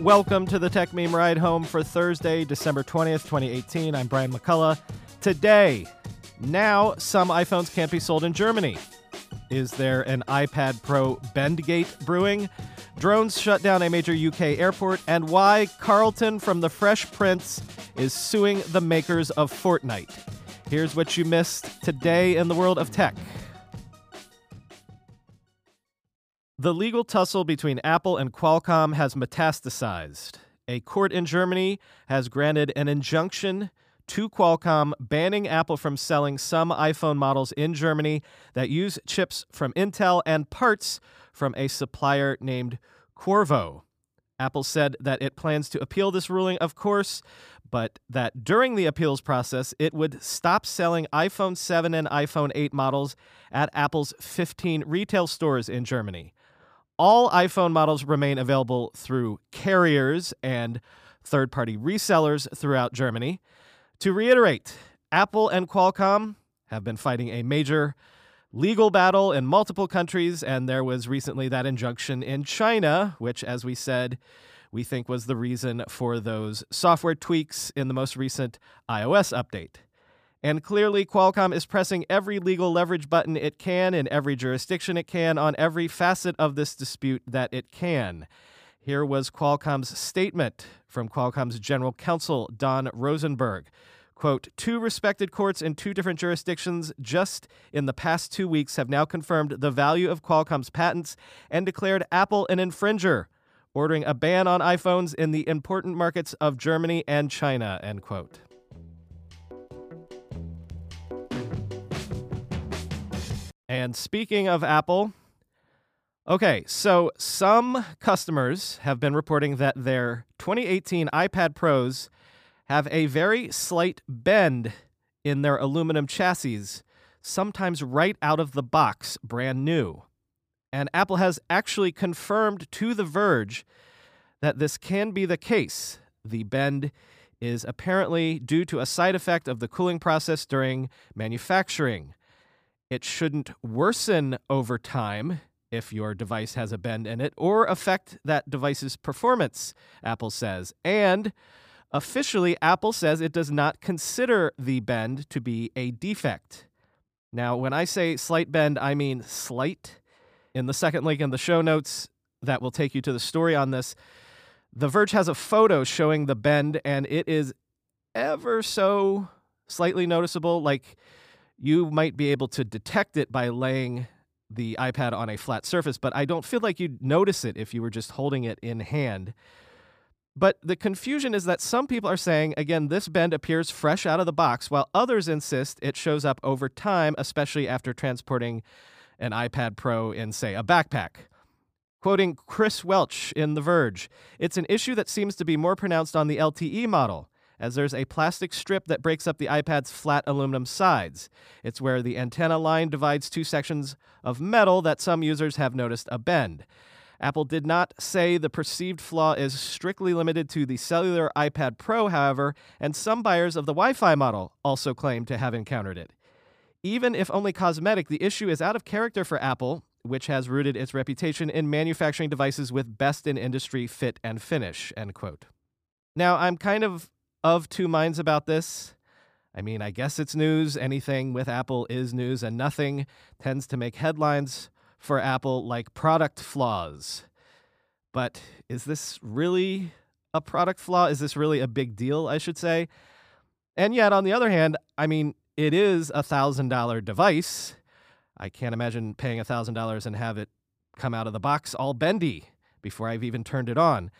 Welcome to the Techmeme Ride Home for Thursday, December 20th, 2018. I'm Brian McCullough. Today, now some iPhones can't be sold in Germany. Is there an iPad Pro Bendgate brewing? Drones shut down a major UK airport, and why Carlton from The Fresh Prince is suing the makers of Fortnite. Here's what you missed today in the world of tech. The legal tussle between Apple and Qualcomm has metastasized. A court in Germany has granted an injunction to Qualcomm banning Apple from selling some iPhone models in Germany that use chips from Intel and parts from a supplier named Qorvo. Apple said that it plans to appeal this ruling, of course, but that during the appeals process, it would stop selling iPhone 7 and iPhone 8 models at Apple's 15 retail stores in Germany all iPhone models remain available through carriers and third party resellers throughout Germany. To reiterate, Apple and Qualcomm have been fighting a major legal battle in multiple countries, and there was recently that injunction in China, which, as we said, we think was the reason for those software tweaks in the most recent iOS update. And clearly, Qualcomm is pressing every legal leverage button it can in every jurisdiction it can on every facet of this dispute that it can. Here was Qualcomm's statement from Qualcomm's general counsel, Don Rosenberg. Quote, two respected courts in two different jurisdictions just in the past two weeks have now confirmed the value of Qualcomm's patents and declared Apple an infringer, ordering a ban on iPhones in the important markets of Germany and China, end quote. And speaking of Apple, okay, so some customers have been reporting that their 2018 iPad Pros have a very slight bend in their aluminum chassis, sometimes right out of the box, brand new. And Apple has actually confirmed to The Verge that this can be the case. The bend is apparently due to a side effect of the cooling process during manufacturing. It shouldn't worsen over time if your device has a bend in it or affect that device's performance, Apple says. And officially, Apple says it does not consider the bend to be a defect. Now, when I say slight bend, I mean slight. In the second link in the show notes that will take you to the story on this, The Verge has a photo showing the bend, and it is ever so slightly noticeable. Like, you might be able to detect it by laying the iPad on a flat surface, but I don't feel like you'd notice it if you were just holding it in hand. But the confusion is that some people are saying, again, this bend appears fresh out of the box, while others insist it shows up over time, especially after transporting an iPad Pro in, say, a backpack. Quoting Chris Welch in The Verge, it's an issue that seems to be more pronounced on the LTE model as there's a plastic strip that breaks up the iPad's flat aluminum sides. It's where the antenna line divides two sections of metal that some users have noticed a bend. Apple did not say the perceived flaw is strictly limited to the cellular iPad Pro, however, and some buyers of the Wi Fi model also claim to have encountered it. Even if only cosmetic, the issue is out of character for Apple, which has rooted its reputation in manufacturing devices with best in industry fit and finish. End quote. Now, I'm kind of of two minds about this. I mean, I guess it's news. Anything with Apple is news, and nothing tends to make headlines for Apple like product flaws. But is this really a product flaw? Is this really a big deal, I should say? And yet, on the other hand, I mean, it is a $1,000 device. I can't imagine paying a $1,000 and have it come out of the box all bendy before I've even turned it on.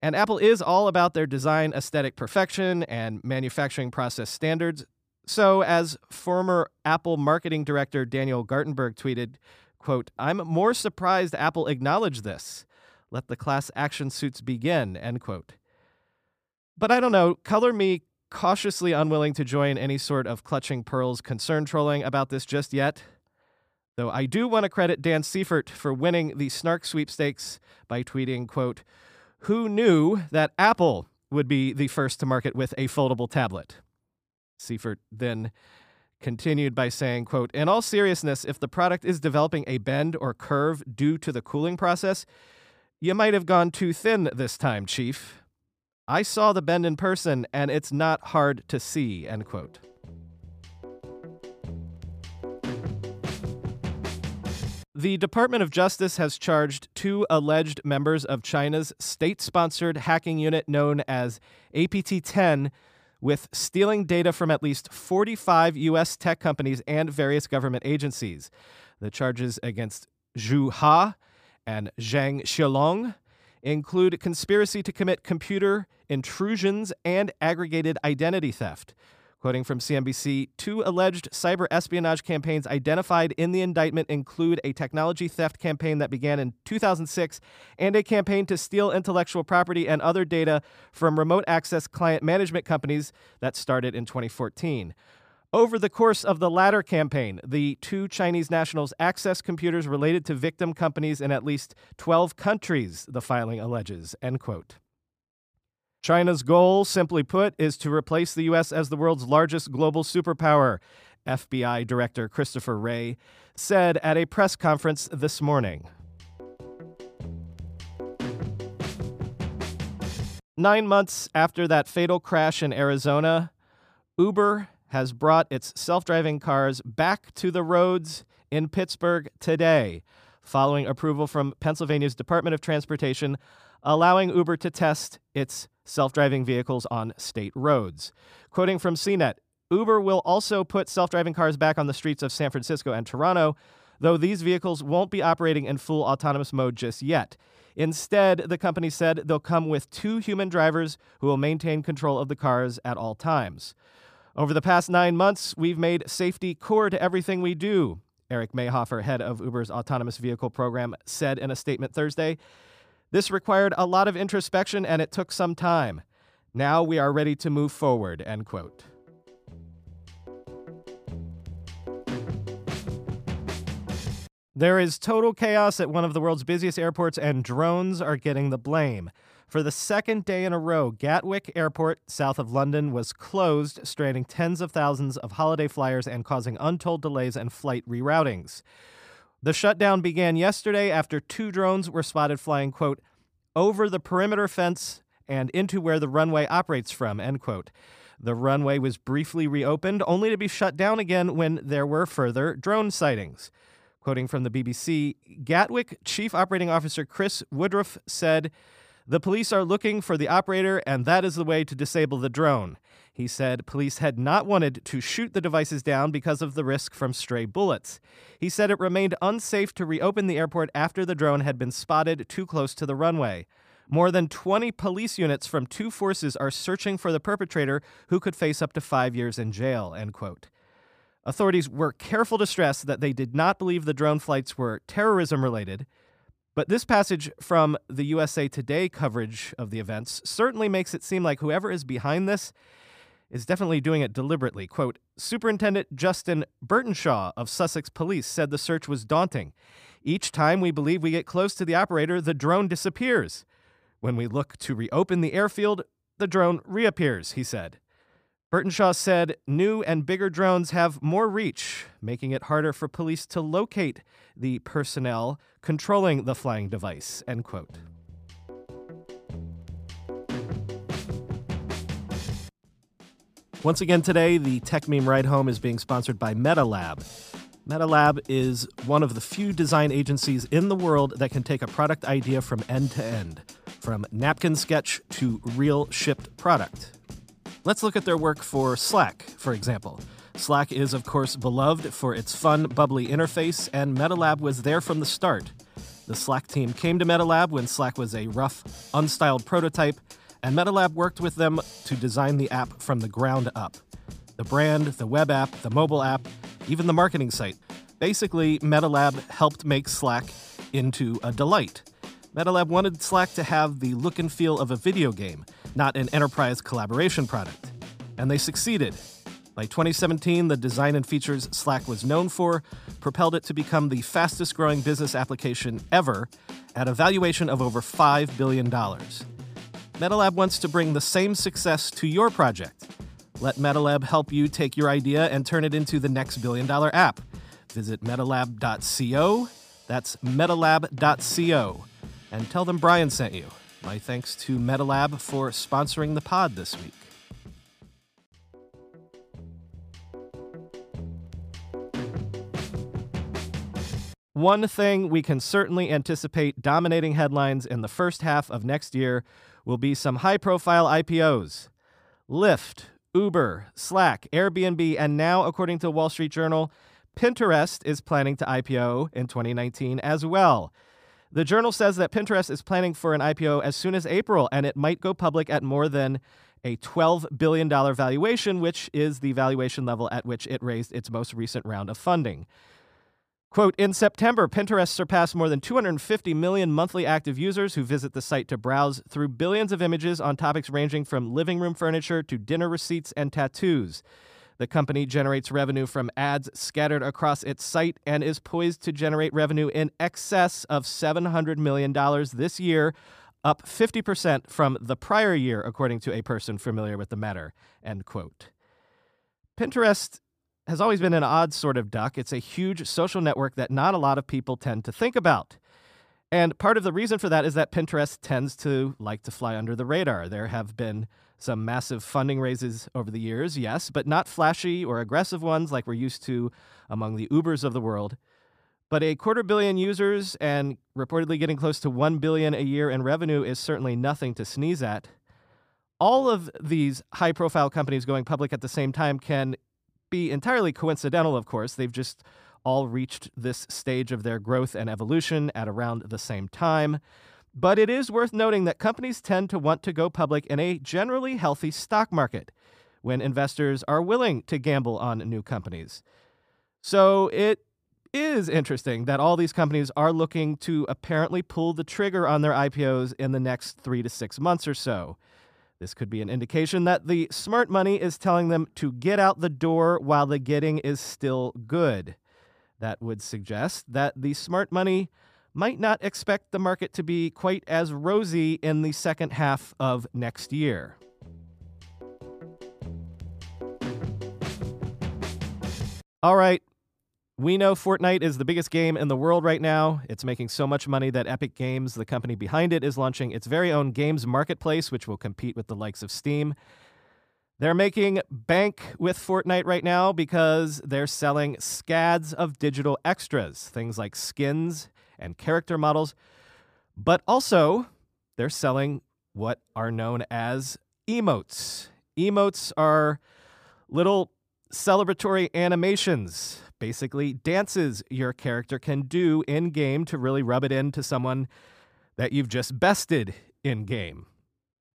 And Apple is all about their design aesthetic perfection and manufacturing process standards. So, as former Apple marketing director Daniel Gartenberg tweeted, quote, I'm more surprised Apple acknowledged this. Let the class action suits begin, end quote. But I don't know, color me cautiously unwilling to join any sort of clutching pearls concern trolling about this just yet. Though I do want to credit Dan Seifert for winning the snark sweepstakes by tweeting, quote, who knew that Apple would be the first to market with a foldable tablet? Seifert then continued by saying, quote, In all seriousness, if the product is developing a bend or curve due to the cooling process, You might have gone too thin this time, Chief. I saw the bend in person, and it's not hard to see, end quote. The Department of Justice has charged two alleged members of China's state sponsored hacking unit known as APT 10 with stealing data from at least 45 U.S. tech companies and various government agencies. The charges against Zhu Hua and Zhang Xiaolong include conspiracy to commit computer intrusions and aggravated identity theft. Quoting from CNBC, two alleged cyber espionage campaigns identified in the indictment include a technology theft campaign that began in 2006 and a campaign to steal intellectual property and other data from remote access client management companies that started in 2014. Over the course of the latter campaign, the two Chinese nationals accessed computers related to victim companies in at least 12 countries, the filing alleges. End quote. China's goal, simply put, is to replace the U.S. as the world's largest global superpower, FBI Director Christopher Wray said at a press conference this morning. Nine months after that fatal crash in Arizona, Uber has brought its self driving cars back to the roads in Pittsburgh today, following approval from Pennsylvania's Department of Transportation, allowing Uber to test its self driving vehicles on state roads. Quoting from CNET, Uber will also put self driving cars back on the streets of San Francisco and Toronto, though these vehicles won't be operating in full autonomous mode just yet. Instead, the company said they'll come with two human drivers who will maintain control of the cars at all times. Over the past nine months, we've made safety core to everything we do, Eric Meyhofer, head of Uber's autonomous vehicle program, said in a statement Thursday. This required a lot of introspection and it took some time. Now we are ready to move forward, end quote. There is total chaos at one of the world's busiest airports, and drones are getting the blame. For the second day in a row, Gatwick Airport, south of London, was closed, stranding tens of thousands of holiday flyers and causing untold delays and flight reroutings. The shutdown began yesterday after two drones were spotted flying, quote, over the perimeter fence and into where the runway operates from, end quote. The runway was briefly reopened, only to be shut down again when there were further drone sightings. Quoting from the BBC, Gatwick Chief Operating Officer Chris Woodroofe said, The police are looking for the operator, and that is the way to disable the drone. He said police had not wanted to shoot the devices down because of the risk from stray bullets. He said it remained unsafe to reopen the airport after the drone had been spotted too close to the runway. More than 20 police units from two forces are searching for the perpetrator who could face up to five years in jail, end quote. Authorities were careful to stress that they did not believe the drone flights were terrorism related. But this passage from the USA Today coverage of the events certainly makes it seem like whoever is behind this is definitely doing it deliberately. Quote Superintendent Justin Burtenshaw of Sussex Police said the search was daunting. Each time we believe we get close to the operator, the drone disappears. When we look to reopen the airfield, the drone reappears, he said. Burtenshaw said new and bigger drones have more reach, making it harder for police to locate the personnel controlling the flying device. End quote. Once again today, the Techmeme Ride Home is being sponsored by MetaLab. MetaLab is one of the few design agencies in the world that can take a product idea from end to end, from napkin sketch to real shipped product. Let's look at their work for Slack, for example. Slack is, of course, beloved for its fun, bubbly interface, and MetaLab was there from the start. The Slack team came to MetaLab when Slack was a rough, unstyled prototype and MetaLab worked with them to design the app from the ground up. The brand, the web app, the mobile app, even the marketing site. Basically, MetaLab helped make Slack into a delight. MetaLab wanted Slack to have the look and feel of a video game, not an enterprise collaboration product. And they succeeded. By 2017, the design and features Slack was known for propelled it to become the fastest growing business application ever at a valuation of over $5 billion. MetaLab wants to bring the same success to your project. Let MetaLab help you take your idea and turn it into the next billion dollar app. Visit metalab.co. That's metalab.co. and tell them Brian sent you. My thanks to MetaLab for sponsoring the pod this week. One thing we can certainly anticipate dominating headlines in the first half of next year will be some high profile IPOs. Lyft, Uber, Slack, Airbnb, and now, according to Wall Street Journal, Pinterest is planning to IPO in 2019 as well. The journal says that Pinterest is planning for an IPO as soon as April, and it might go public at more than a $12 billion valuation, which is the valuation level at which it raised its most recent round of funding. Quote In September, Pinterest surpassed more than 250 million monthly active users who visit the site to browse through billions of images on topics ranging from living room furniture to dinner receipts and tattoos. The company generates revenue from ads scattered across its site and is poised to generate revenue in excess of $700 million this year, up 50% from the prior year, according to a person familiar with the matter. End quote. Pinterest has always been an odd sort of duck. It's a huge social network that not a lot of people tend to think about. And part of the reason for that is that Pinterest tends to like to fly under the radar. There have been some massive funding raises over the years, yes, but not flashy or aggressive ones like we're used to among the Ubers of the world. But a quarter billion users and reportedly getting close to 1 billion a year in revenue is certainly nothing to sneeze at. All of these high profile companies going public at the same time can be entirely coincidental, of course. They've just all reached this stage of their growth and evolution at around the same time. But it is worth noting that companies tend to want to go public in a generally healthy stock market when investors are willing to gamble on new companies. So it is interesting that all these companies are looking to apparently pull the trigger on their IPOs in the next three to six months or so. This could be an indication that the smart money is telling them to get out the door while the getting is still good. That would suggest that the smart money might not expect the market to be quite as rosy in the second half of next year. All right, we know Fortnite is the biggest game in the world right now. It's making so much money that Epic Games, the company behind it, is launching its very own games marketplace, which will compete with the likes of Steam. They're making bank with Fortnite right now because they're selling scads of digital extras, things like skins and character models, but also they're selling what are known as emotes. Emotes are little celebratory animations basically dances your character can do in game to really rub it into someone that you've just bested in game.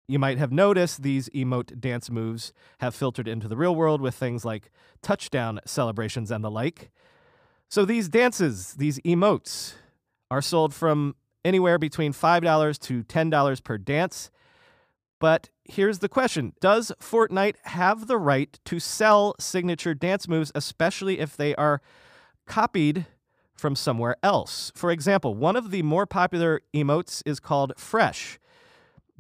You might have noticed these emote dance moves have filtered into the real world with things like touchdown celebrations and the like. So these dances, these emotes, are sold from anywhere between $5 to $10 per dance. But here's the question Does Fortnite have the right to sell signature dance moves, especially if they are copied from somewhere else? For example, one of the more popular emotes is called Fresh.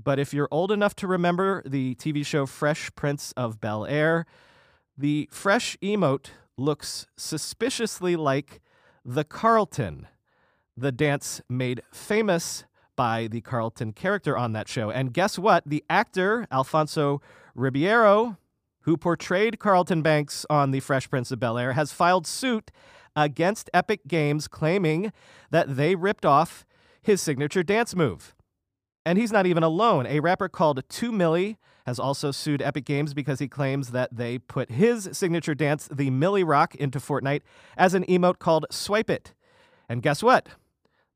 But if you're old enough to remember the TV show Fresh Prince of Bel Air, the Fresh emote looks suspiciously like the Carlton, the dance made famous by the Carlton character on that show. And guess what? The actor, Alfonso Ribeiro, who portrayed Carlton Banks on The Fresh Prince of Bel Air, has filed suit against Epic Games claiming that they ripped off his signature dance move. And he's not even alone. A rapper called 2 Milly has also sued Epic Games because he claims that they put his signature dance, the Milly Rock, into Fortnite as an emote called Swipe It. And guess what?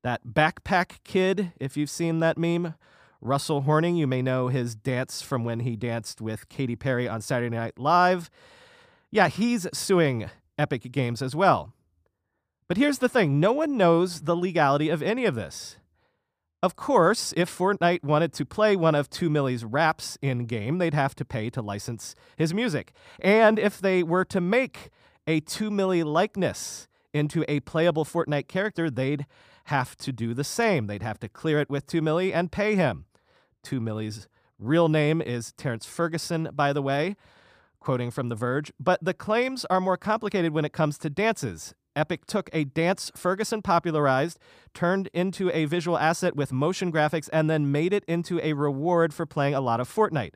That backpack kid, if you've seen that meme, Russell Horning, you may know his dance from when he danced with Katy Perry on Saturday Night Live. Yeah, he's suing Epic Games as well. But here's the thing no one knows the legality of any of this. Of course, if Fortnite wanted to play one of 2 Milly's raps in game, they'd have to pay to license his music. And if they were to make a 2 Milly likeness into a playable Fortnite character, they'd have to do the same. They'd have to clear it with 2 Milly and pay him. 2 Milly's real name is Terrence Ferguson, by the way, quoting from The Verge. But the claims are more complicated when it comes to dances. Epic took a dance Ferguson popularized, turned into a visual asset with motion graphics, and then made it into a reward for playing a lot of Fortnite.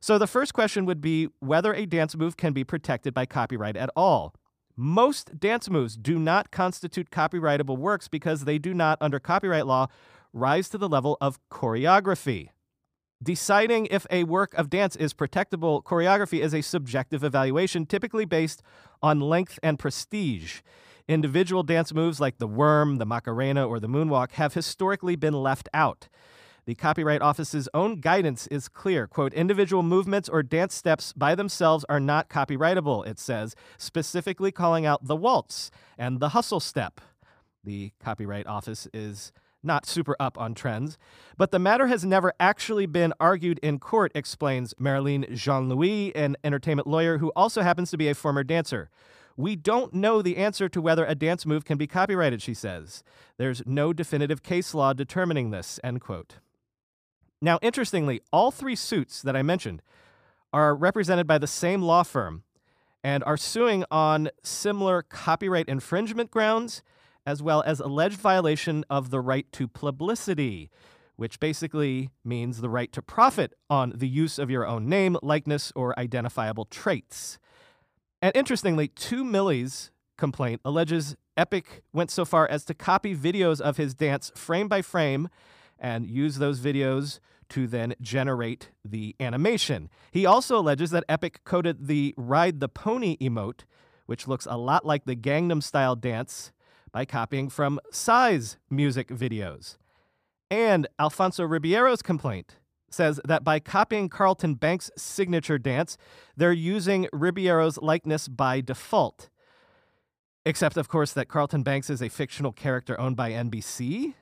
So the first question would be whether a dance move can be protected by copyright at all. Most dance moves do not constitute copyrightable works because they do not, under copyright law, rise to the level of choreography. Deciding if a work of dance is protectable choreography is a subjective evaluation, typically based on length and prestige. Individual dance moves like the worm, the Macarena, or the moonwalk have historically been left out. The Copyright Office's own guidance is clear. Quote, individual movements or dance steps by themselves are not copyrightable, it says, specifically calling out the waltz and the hustle step. The Copyright Office is not super up on trends. But the matter has never actually been argued in court, explains Marilyn Jean Louis, an entertainment lawyer who also happens to be a former dancer. We don't know the answer to whether a dance move can be copyrighted, she says. There's no definitive case law determining this, end quote. Now, interestingly, all three suits that I mentioned are represented by the same law firm and are suing on similar copyright infringement grounds as well as alleged violation of the right to publicity, which basically means the right to profit on the use of your own name, likeness, or identifiable traits. And interestingly, 2Milly's complaint alleges Epic went so far as to copy videos of his dance frame by frame and use those videos to then generate the animation. He also alleges that Epic coded the Ride the Pony emote, which looks a lot like the Gangnam style dance by copying from Psy's music videos. And Alfonso Ribeiro's complaint says that by copying Carlton Banks' signature dance, they're using Ribeiro's likeness by default. Except, of course, that Carlton Banks is a fictional character owned by NBC.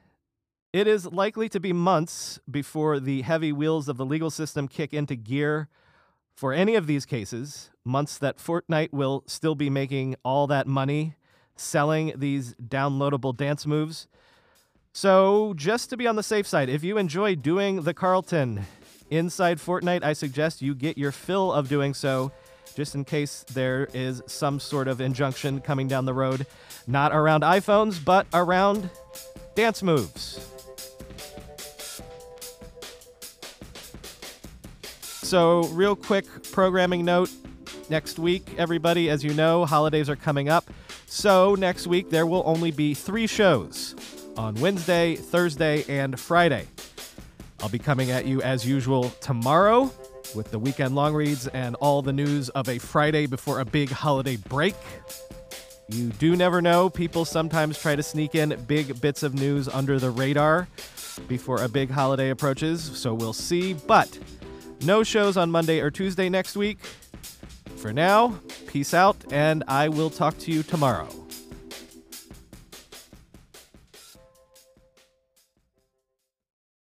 It is likely to be months before the heavy wheels of the legal system kick into gear for any of these cases. Months that Fortnite will still be making all that money selling these downloadable dance moves. So, just to be on the safe side, if you enjoy doing the Carlton inside Fortnite, I suggest you get your fill of doing so, just in case there is some sort of injunction coming down the road, not around iPhones, but around dance moves. So, real quick programming note next week, everybody, as you know, holidays are coming up. So, next week, there will only be three shows on Wednesday, Thursday, and Friday. I'll be coming at you as usual tomorrow with the weekend long reads and all the news of a Friday before a big holiday break. You do never know. People sometimes try to sneak in big bits of news under the radar before a big holiday approaches, so we'll see. But no shows on Monday or Tuesday next week. For now, peace out, and I will talk to you tomorrow.